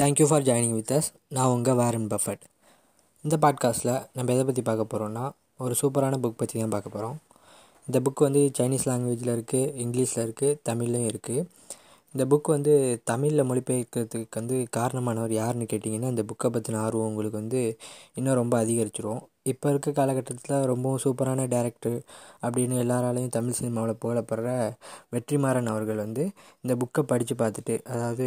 Thank you for joining with us நான் உங்கள் Warren buffet இந்த பாட்காஸ்ட்டில் நம்ம எதை பற்றி பார்க்க போகிறோம்னா ஒரு சூப்பரான புக் பற்றி தான் பார்க்க போகிறோம் இந்த புக் வந்து சைனீஸ் லாங்குவேஜில் இருக்குது இங்கிலீஷில் இருக்குது தமிழ்லையும் இருக்குது இந்த புக் வந்து தமிழில் மொழிபெயர்க்கிறதுக்கு வந்து காரணமானவர் யாருன்னு கேட்டிங்கன்னா இந்த புக்கை பற்றின ஆர்வம் உங்களுக்கு வந்து இன்னும் ரொம்ப அதிகரிச்சிரும். இப்போ இருக்க காலகட்டத்தில் ரொம்பவும் சூப்பரான டேரக்டர் அப்படின்னு எல்லாராலையும் தமிழ் சினிமாவில் புகழப்படுற வெற்றிமாறன் அவர்கள் வந்து இந்த புக்கை படித்து பார்த்துட்டு அதாவது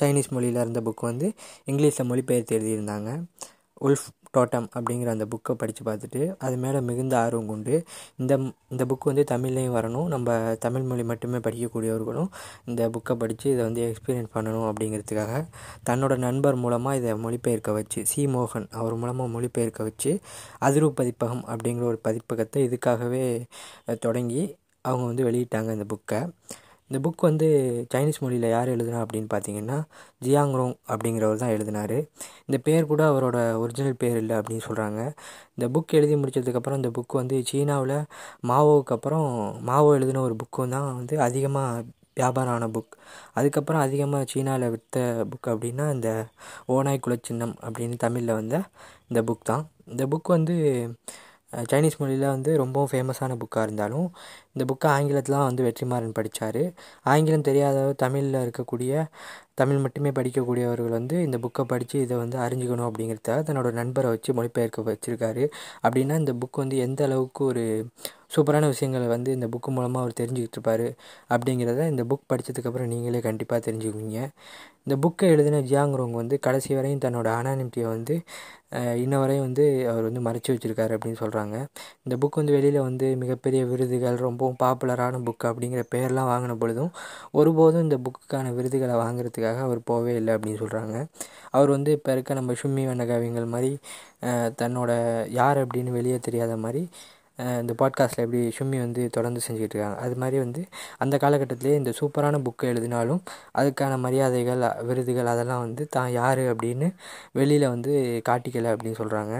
சைனீஸ் மொழியில் இருந்த புக் வந்து இங்கிலீஷில் மொழிபெயர்த்து எழுதியிருந்தாங்க. உல்ஃப் டோட்டம் அப்படிங்கிற அந்த புக்கை படித்து பார்த்துட்டு அது மேலே மிகுந்த ஆர்வம் கொண்டு இந்த இந்த புக் வந்து தமிழ்லேயும் வரணும். நம்ம தமிழ் மொழி மட்டுமே படிக்கக்கூடியவர்களும் இந்த புக்கை படித்து இதை வந்து எக்ஸ்பீரியன்ஸ் பண்ணணும் அப்படிங்கிறதுக்காக தன்னோட நண்பர் மூலமாக இதை மொழிபெயர்க்க வச்சு சி. மோகன் அவர் மூலமாக மொழிபெயர்க்க வச்சு அதிர்வு பதிப்பகம் அப்படிங்கிற ஒரு பதிப்பகத்தை இதுக்காகவே தொடங்கி அவங்க வந்து வெளியிட்டாங்க இந்த புக்கை இந்த புக் வந்து சைனீஸ் மொழியில் யார் எழுதுனா அப்படின்னு பார்த்தீங்கன்னா ஜியாங்ரோங் அப்படிங்கிறவர் தான் எழுதினார். இந்த பேர் கூட அவரோட ஒரிஜினல் பேர் இல்லை அப்படின்னு சொல்கிறாங்க இந்த புக் எழுதி முடித்ததுக்கப்புறம் இந்த புக் வந்து சீனாவில் மாவோவுக்கு அப்புறம் மாவோ எழுதின ஒரு புக்கும் தான் வந்து அதிகமாக வியாபாரம் ஆன புக் அதுக்கப்புறம் அதிகமாக சீனாவில் விற்ற புக் அப்படின்னா இந்த ஓனாய் குலச்சின்னம் அப்படின்னு தமிழில் வந்த இந்த புக் தான். இந்த புக் வந்து சைனீஸ் மொழியில் வந்து ரொம்பவும் ஃபேமஸான புக்காக இருந்தாலும் இந்த புக்கை ஆங்கிலத்தில் தான் வந்து வெற்றிமாறன் படித்தார் ஆங்கிலம் தெரியாத தமிழில் இருக்கக்கூடிய தமிழ் மட்டுமே படிக்கக்கூடியவர்கள் வந்து இந்த புக்கை படித்து இதை வந்து அறிஞ்சிக்கணும் அப்படிங்கிறத தன்னோட நண்பரை வச்சு மொழிபெயர்க்க வச்சுருக்காரு. அப்படின்னா இந்த புக் வந்து எந்த அளவுக்கு ஒரு சூப்பரான விஷயங்களை வந்து இந்த புக்கு மூலமாக அவர் தெரிஞ்சுக்கிட்டு இருப்பார் அப்படிங்கிறத இந்த புக் படித்ததுக்கப்புறம் நீங்களே கண்டிப்பாக தெரிஞ்சுக்குவீங்க. இந்த புக்கை எழுதின ஜியாங்கிறவங்க வந்து கடைசி வரையும் தன்னோட அனானிமிட்டியை வந்து இன்ன வரையும் வந்து அவர் வந்து மறைச்சி வச்சுருக்காரு அப்படின்னு சொல்கிறாங்க இந்த புக் வந்து வெளியில் வந்து மிகப்பெரிய விருதுகள் ரொம்பவும் பாப்புலரான புக் அப்படிங்கிற பேர்லாம் வாங்கின பொழுதும் ஒருபோதும் இந்த புக்குக்கான விருதுகளை வாங்குறதுக்கு காரணத்துக்காக அவர் போகவே இல்லை அப்படின்னு சொல்கிறாங்க அவர் வந்து இப்போ இருக்க நம்ம சும்மி வண்ணகாவியங்கள் மாதிரி தன்னோட யார் அப்படின்னு வெளியே தெரியாத மாதிரி இந்த பாட்காஸ்ட்டில் எப்படி ஷும்மி வந்து தொடர்ந்து செஞ்சுக்கிட்டு இருக்காங்க அது மாதிரி வந்து அந்த காலகட்டத்திலே இந்த சூப்பரான புக்கை எழுதினாலும் அதுக்கான மரியாதைகள் விருதுகள் அதெல்லாம் வந்து தான் யார் அப்படின்னு வெளியில் வந்து காட்டிக்கலை அப்படின்னு சொல்கிறாங்க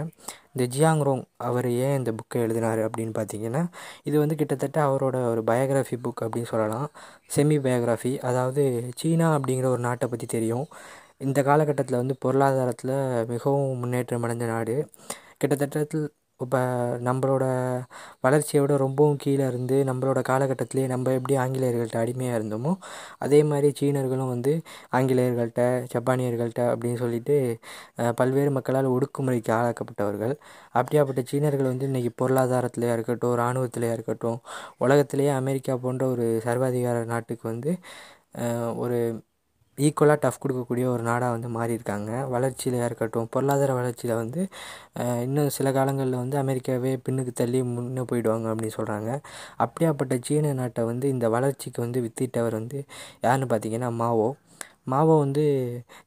இந்த ஜியாங்ரோங் அவர் ஏன் இந்த புக்கை எழுதினார் அப்படின்னு பார்த்தீங்கன்னா இது வந்து கிட்டத்தட்ட அவரோட ஒரு பயோகிராஃபி புக் அப்படின்னு சொல்லலாம். செமி பயோகிராஃபி அதாவது சீனா அப்படிங்கிற ஒரு நாட்டை பற்றி தெரியும். இந்த காலகட்டத்தில் வந்து பொருளாதாரத்தில் மிகவும் முன்னேற்றம் அடைஞ்ச நாடு. கிட்டத்தட்ட இப்போ நம்மளோட வளர்ச்சியோட ரொம்பவும் கீழே இருந்து நம்மளோட காலகட்டத்திலே நம்ம எப்படி ஆங்கிலேயர்கள்ட்ட அடிமையாக இருந்தோமோ அதே மாதிரி சீனர்களும் வந்து ஆங்கிலேயர்கள்ட்ட ஜப்பானியர்கள்ட்ட அப்படின்னு சொல்லிட்டு பல்வேறு மக்களால் ஒடுக்குமுறைக்கு ஆளாக்கப்பட்டவர்கள். அப்படியாப்பட்ட சீனர்கள் வந்து இன்றைக்கி பொருளாதாரத்திலையா இருக்கட்டும் இராணுவத்திலையாக இருக்கட்டும் உலகத்திலேயே அமெரிக்கா போன்ற ஒரு சர்வாதிகார நாட்டுக்கு வந்து ஒரு ஈக்குவலாக டஃப் கொடுக்கக்கூடிய ஒரு நாடாக வந்து மாறி இருக்காங்க வளர்ச்சியிலையா இருக்கட்டும் பொருளாதார வளர்ச்சியில் வந்து இன்னும் சில காலங்களில் வந்து அமெரிக்காவே பின்னுக்கு தள்ளி முன்னே போயிடுவாங்க அப்படின்னு சொல்கிறாங்க அப்படியாப்பட்ட சீன நாட்டை வந்து இந்த வளர்ச்சிக்கு வந்து வித்திட்டவர் வந்து யாருன்னு பார்த்தீங்கன்னா மாவோ. மாவோ வந்து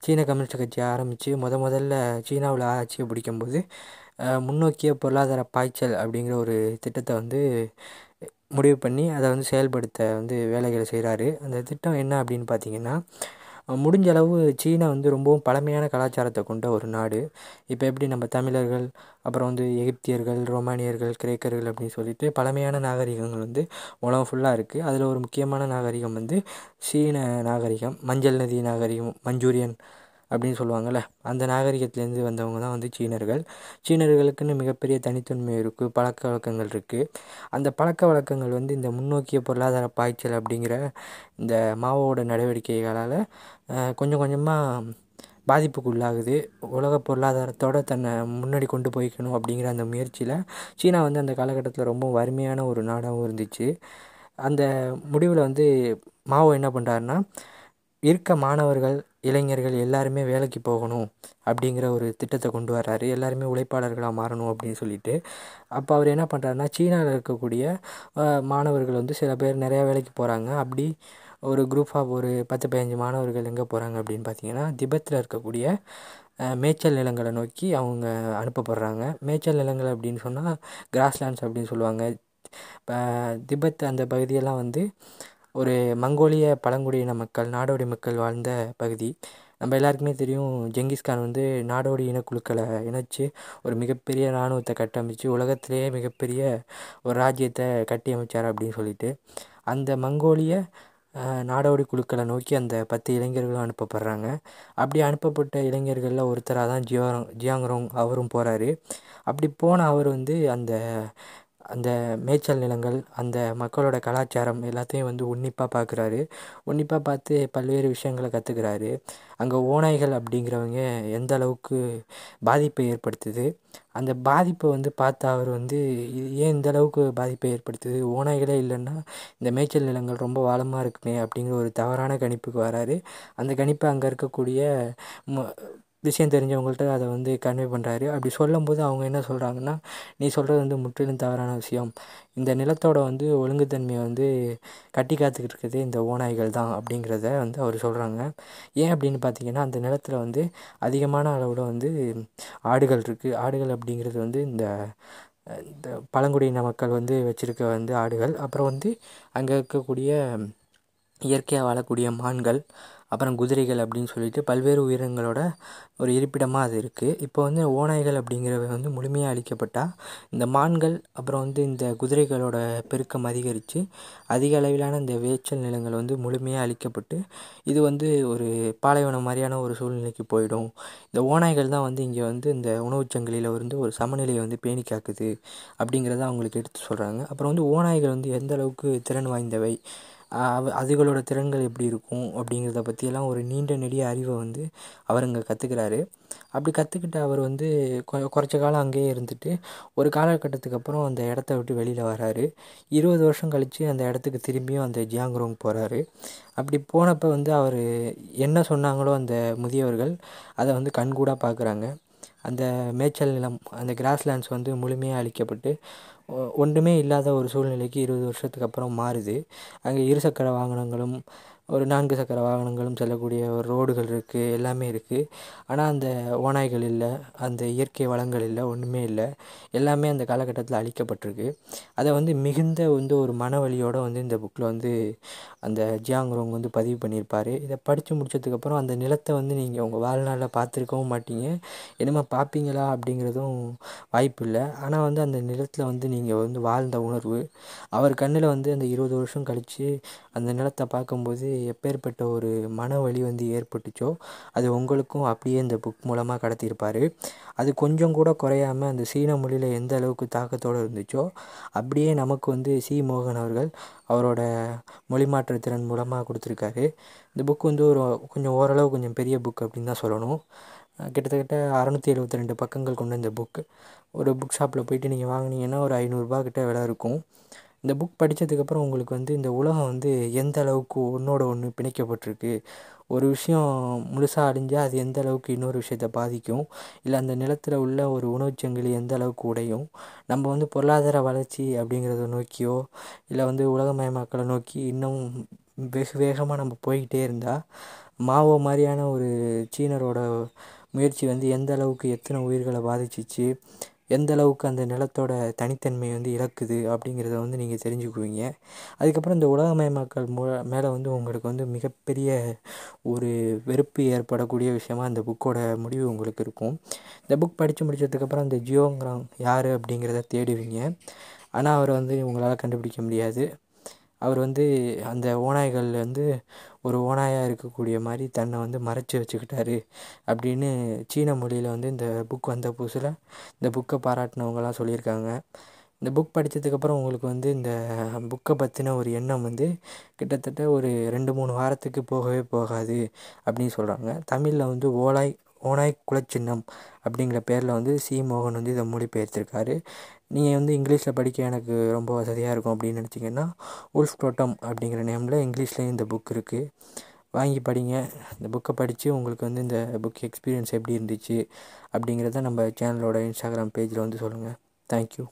சீன கம்யூனிஸ்ட் கட்சி ஆரம்பித்து முத முதல்ல சீனாவில் ஆட்சியை பிடிக்கும்போது முன்னோக்கிய பொருளாதார பாய்ச்சல் அப்படிங்கிற ஒரு திட்டத்தை வந்து முடிவு பண்ணி அதை வந்து செயல்படுத்த வந்து வேலைகளை செய்கிறாரு அந்த திட்டம் என்ன அப்படின்னு பார்த்தீங்கன்னா முடிஞ்ச அளவு சீனா வந்து ரொம்பவும் பழமையான கலாச்சாரத்தை கொண்ட ஒரு நாடு. இப்போ எப்படி நம்ம தமிழர்கள் அப்புறம் வந்து எகிப்தியர்கள் ரோமானியர்கள் கிரேக்கர்கள் அப்படின்னு சொல்லிட்டு பழமையான நாகரிகங்கள் வந்து உலகம் ஃபுல்லாக இருக்குது அதில் ஒரு முக்கியமான நாகரிகம் வந்து சீன நாகரிகம் மஞ்சள் நதி நாகரிகம் மஞ்சூரியன் அப்படின்னு சொல்லுவாங்கள்ல அந்த நாகரிகத்துலேருந்து வந்தவங்க தான் வந்து சீனர்கள். சீனர்களுக்குன்னு மிகப்பெரிய தனித்தன்மை இருக்குது பழக்க வழக்கங்கள் இருக்குது அந்த பழக்க வழக்கங்கள் வந்து இந்த முன்னோக்கிய பொருளாதார பாய்ச்சல் அப்படிங்கிற இந்த மாவோட நடவடிக்கைகளால் கொஞ்சம் கொஞ்சமாக பாதிப்புக்கு உள்ளாகுது. உலக பொருளாதாரத்தோட தன்னை முன்னாடி கொண்டு போய்க்கணும் அப்படிங்கிற அந்த முயற்சியில் சீனா வந்து அந்த காலகட்டத்தில் ரொம்ப வறுமையான ஒரு நாடாகவும் இருந்துச்சு. அந்த முடிவில் வந்து மாவோ என்ன பண்ணுறாருன்னா இருக்க மாணவர்கள் இளைஞர்கள் எல்லாருமே வேலைக்கு போகணும் அப்படிங்கிற ஒரு திட்டத்தை கொண்டு வர்றாரு. எல்லாருமே உழைப்பாளர்களாக மாறணும் அப்படின்னு சொல்லிட்டு. அப்போ அவர் என்ன பண்ணுறாருன்னா சீனாவில் இருக்கக்கூடிய மாணவர்கள் வந்து சில பேர் நிறையா வேலைக்கு போகிறாங்க அப்படி ஒரு குரூப் ஆஃப் ஒரு பத்து பதினஞ்சு மாணவர்கள் எங்கே போகிறாங்க அப்படின்னு பார்த்தீங்கன்னா திபெத்தில் இருக்கக்கூடிய மேய்ச்சல் நிலங்களை நோக்கி அவங்க அனுப்பப்படுறாங்க. மேய்ச்சல் நிலங்கள் அப்படின்னு சொன்னால் கிராஸ்லேண்ட்ஸ் அப்படின்னு சொல்லுவாங்க. இப்போ திபெத் அந்த பகுதியெல்லாம் வந்து ஒரு மங்கோலிய பழங்குடியின மக்கள் நாடோடி மக்கள் வாழ்ந்த பகுதி. நம்ம எல்லாருக்குமே தெரியும் ஜெங்கிஸ்கான் வந்து நாடோடி இனக்குழுக்களை இணைச்சி ஒரு மிகப்பெரிய இராணுவத்தை கட்டமைச்சு உலகத்திலேயே மிகப்பெரிய ஒரு ராஜ்யத்தை கட்டி அமைச்சார் அப்படின்னு சொல்லிட்டு அந்த மங்கோலிய நாடோடி குழுக்களை நோக்கி அந்த பத்து இளைஞர்களும் அனுப்பப்படுறாங்க. அப்படி அனுப்பப்பட்ட இளைஞர்களில் ஒருத்தராக தான் ஜியாங் ஜியாங்ரோங் அவரும் போகிறாரு அப்படி போன அவர் வந்து அந்த அந்த மேய்ச்சல் நிலங்கள் அந்த மக்களோட கலாச்சாரம் எல்லாத்தையும் வந்து உன்னிப்பாக பார்க்குறாரு உன்னிப்பாக பார்த்து பல்வேறு விஷயங்களை கற்றுக்குறாரு அங்கே ஓநாய்கள் அப்படிங்கிறவங்க எந்த அளவுக்கு பாதிப்பை ஏற்படுத்துது? அந்த பாதிப்பை வந்து பார்த்தா அவர் வந்து இது ஏன் இந்த அளவுக்கு பாதிப்பை ஏற்படுத்துது? ஓநாய்களே இல்லைன்னா இந்த மேய்ச்சல் நிலங்கள் ரொம்ப வளமாக இருக்குமே அப்படிங்கிற ஒரு தவறான கணிப்புக்கு வராரு. அந்த கணிப்பை அங்கே இருக்கக்கூடிய ம விஷயம் தெரிஞ்சவங்கள்ட்ட அதை வந்து கன்வே பண்ணுறாரு அப்படி சொல்லும்போது அவங்க என்ன சொல்கிறாங்கன்னா நீ சொல்கிறது வந்து முற்றிலும் தவறான விஷயம். இந்த நிலத்தோட வந்து ஒழுங்குத்தன்மையை வந்து கட்டி காத்துக்கிட்டு இருக்கிறது இந்த ஓநாய்கள் தான் அப்படிங்கிறத வந்து அவர் சொல்கிறாங்க ஏன் அப்படின்னு பார்த்தீங்கன்னா அந்த நிலத்தில் வந்து அதிகமான அளவில் வந்து ஆடுகள் இருக்குது ஆடுகள் அப்படிங்கிறது வந்து இந்த இந்த பழங்குடியின மக்கள் வந்து வச்சுருக்க வந்து ஆடுகள். அப்புறம் வந்து அங்கே இருக்கக்கூடிய இயற்கையாக வாழக்கூடிய மான்கள் அப்புறம் குதிரைகள் அப்படின்னு சொல்லிட்டு பல்வேறு உயிரினங்களோட ஒரு இருப்பிடமாக அது இருக்குது இப்போ வந்து ஓநாய்கள் அப்படிங்கிறவை வந்து முழுமையாக அழிக்கப்பட்டால் இந்த மான்கள் அப்புறம் வந்து இந்த குதிரைகளோட பெருக்கம் அதிகரித்து அதிக அளவிலான இந்த வேச்சல் நிலங்கள் வந்து முழுமையாக அழிக்கப்பட்டு இது வந்து ஒரு பாலைவனம் மாதிரியான ஒரு சூழ்நிலைக்கு போயிடும். இந்த ஓநாய்கள் தான் வந்து இங்கே வந்து இந்த உணவுச் சங்கிலியில் வந்து ஒரு சமநிலையை வந்து பேணி காக்குது அப்படிங்கிறத அவங்களுக்கு எடுத்து சொல்கிறாங்க அப்புறம் வந்து ஓநாய்கள் வந்து எந்த அளவுக்கு திறன் வாய்ந்தவை? அதுகளோட திறன்கள் எப்படி இருக்கும் அப்படிங்கிறத பற்றியெல்லாம் ஒரு நீண்ட நெடிய அறிவை வந்து அவர் அங்கே கற்றுக்கிறாரு அப்படி கற்றுக்கிட்ட அவர் வந்து கொ குறைச்ச காலம் அங்கேயே இருந்துட்டு ஒரு காலகட்டத்துக்கு அப்புறம் அந்த இடத்த விட்டு வெளியில் வராரு. இருபது வருஷம் கழித்து அந்த இடத்துக்கு திரும்பியும் அந்த ஜியாங்ரோங் போகிறாரு அப்படி போனப்போ வந்து அவர் என்ன சொன்னாங்களோ அந்த முதியவர்கள் அதை வந்து கண்கூடாக பார்க்குறாங்க அந்த மேய்ச்சல் நிலம் அந்த கிராஸ்லேண்ட்ஸ் வந்து முழுமையாக அழிக்கப்பட்டு ஒன்றுமே இல்லாத ஒரு சூழ்நிலைக்கு இருபது வருஷத்துக்கு அப்புறம் மாறுது. அங்கே இருசக்கர வாகனங்களும் ஒரு நான்கு சக்கர வாகனங்களும் செல்லக்கூடிய ஒரு ரோடுகள் இருக்குது எல்லாமே இருக்குது ஆனால் அந்த ஓநாய்கள் இல்லை அந்த இயற்கை வளங்கள் இல்லை ஒன்றுமே இல்லை. எல்லாமே அந்த காலகட்டத்தில் அழிக்கப்பட்டிருக்கு. அதை வந்து மிகுந்த வந்து ஒரு மனவழியோடு வந்து இந்த புக்கில் வந்து அந்த ஜியாங்ரோங் வந்து பதிவு பண்ணியிருப்பார். இதை படித்து முடிச்சதுக்கப்புறம் அந்த நிலத்தை வந்து நீங்கள் உங்கள் வாழ்நாளில் பார்த்துருக்கவும் மாட்டீங்க. என்னமா பார்ப்பீங்களா அப்படிங்கிறதும் வாய்ப்பு இல்லை. ஆனால் வந்து அந்த நிலத்தில் வந்து நீங்கள் வந்து வாழ்ந்த உணர்வு அவர் கண்ணில் வந்து அந்த இருபது வருஷம் கழித்து அந்த நிலத்தை பார்க்கும்போது எப்பேற்பட்ட ஒரு மன வலி வந்து ஏற்பட்டுச்சோ அது உங்களுக்கும் அப்படியே இந்த புக் மூலமாக கடத்தியிருப்பார். அது கொஞ்சம் கூட குறையாமல் அந்த சீன மொழியில் எந்த அளவுக்கு தாக்கத்தோடு இருந்துச்சோ அப்படியே நமக்கு வந்து சி. மோகன் அவர்கள் அவரோட மொழிமாற்ற திறன் மூலமாக கொடுத்துருக்காரு. இந்த புக் வந்து ஒரு கொஞ்சம் ஓரளவு கொஞ்சம் பெரிய புக் அப்படின்னு தான் சொல்லணும். கிட்டத்தட்ட அறநூற்றி எழுபத்தி ரெண்டு பக்கங்கள் கொண்ட இந்த புக்கு ஒரு புக் ஷாப்பில் போயிட்டு நீங்கள் வாங்கினீங்கன்னா ஒரு ஐநூறுரூபா கிட்ட விலை இருக்கும். இந்த புக் படித்ததுக்கப்புறம் உங்களுக்கு வந்து இந்த உலகம் வந்து எந்த அளவுக்கு ஒன்றோட ஒன்று பிணைக்கப்பட்டிருக்கு? ஒரு விஷயம் முழுசாக அழிஞ்சால் அது எந்த அளவுக்கு இன்னொரு விஷயத்தை பாதிக்கும்? இல்லை அந்த நிலத்தில் உள்ள ஒரு உணவுச்சங்கிலி எந்த அளவுக்கு உடையும்? நம்ம வந்து பொருளாதார வளர்ச்சி அப்படிங்கிறத நோக்கியோ இல்லை வந்து உலகமயமாக்கலை நோக்கி இன்னும் வெகு வேகமாக நம்ம போய்கிட்டே இருந்தால் மாவோ மாதிரியான ஒரு சீனரோட முயற்சி வந்து எந்த அளவுக்கு எத்தனை உயிர்களை பாதிச்சிச்சு? எந்த அளவுக்கு அந்த நிலத்தோட தனித்தன்மை வந்து இழக்குது அப்படிங்கிறத வந்து நீங்கள் தெரிஞ்சுக்குவீங்க. அதுக்கப்புறம் இந்த உலகமயமாக்கல் மூ மேலே வந்து உங்களுக்கு வந்து மிகப்பெரிய ஒரு வெறுப்பு ஏற்படக்கூடிய விஷயமா அந்த புக்கோட முடிவு உங்களுக்கு இருக்கும். இந்த புக் படித்து முடிச்சதுக்கப்புறம் அந்த ஜியோங்கிறாங் யார் அப்படிங்கிறத தேடுவீங்க. ஆனால் அவரை வந்து உங்களால் கண்டுபிடிக்க முடியாது. அவர் வந்து அந்த ஓநாய்கள் வந்து ஒரு ஓநாயாக இருக்கக்கூடிய மாதிரி தன்னை வந்து மறைச்சி வச்சுக்கிட்டாரு அப்படின்னு சீன மொழியில் வந்து இந்த புக் வந்த புதுசில் இந்த புக்கை பாராட்டினவங்கலாம் சொல்லியிருக்காங்க. இந்த புக் படித்ததுக்கப்புறம் உங்களுக்கு வந்து இந்த புக்கை பற்றின ஒரு எண்ணம் வந்து கிட்டத்தட்ட ஒரு ரெண்டு மூணு வாரத்துக்கு போகவே போகாது அப்படின்னு சொல்கிறாங்க தமிழில் வந்து ஓலாய் ஓனாய் குலச்சின்னம் அப்படிங்கிற பேரில் வந்து சி. மோகன் வந்து இதை மொழிபெயர்த்திருக்காரு. நீங்கள் வந்து இங்கிலீஷில் படிக்க எனக்கு ரொம்ப வசதியாக இருக்கும் அப்படின்னு நினச்சிங்கன்னா உல்ஃப் டோட்டம் அப்படிங்கிற நேமில் இங்கிலீஷ்லேயும் இந்த புக் இருக்குது வாங்கி படிங்க. இந்த புக்கை படித்து உங்களுக்கு வந்து இந்த புக் எக்ஸ்பீரியன்ஸ் எப்படி இருந்துச்சு அப்படிங்கிறத நம்ம சேனலோட இன்ஸ்டாகிராம் பேஜில் வந்து சொல்லுங்கள் தேங்க்யூ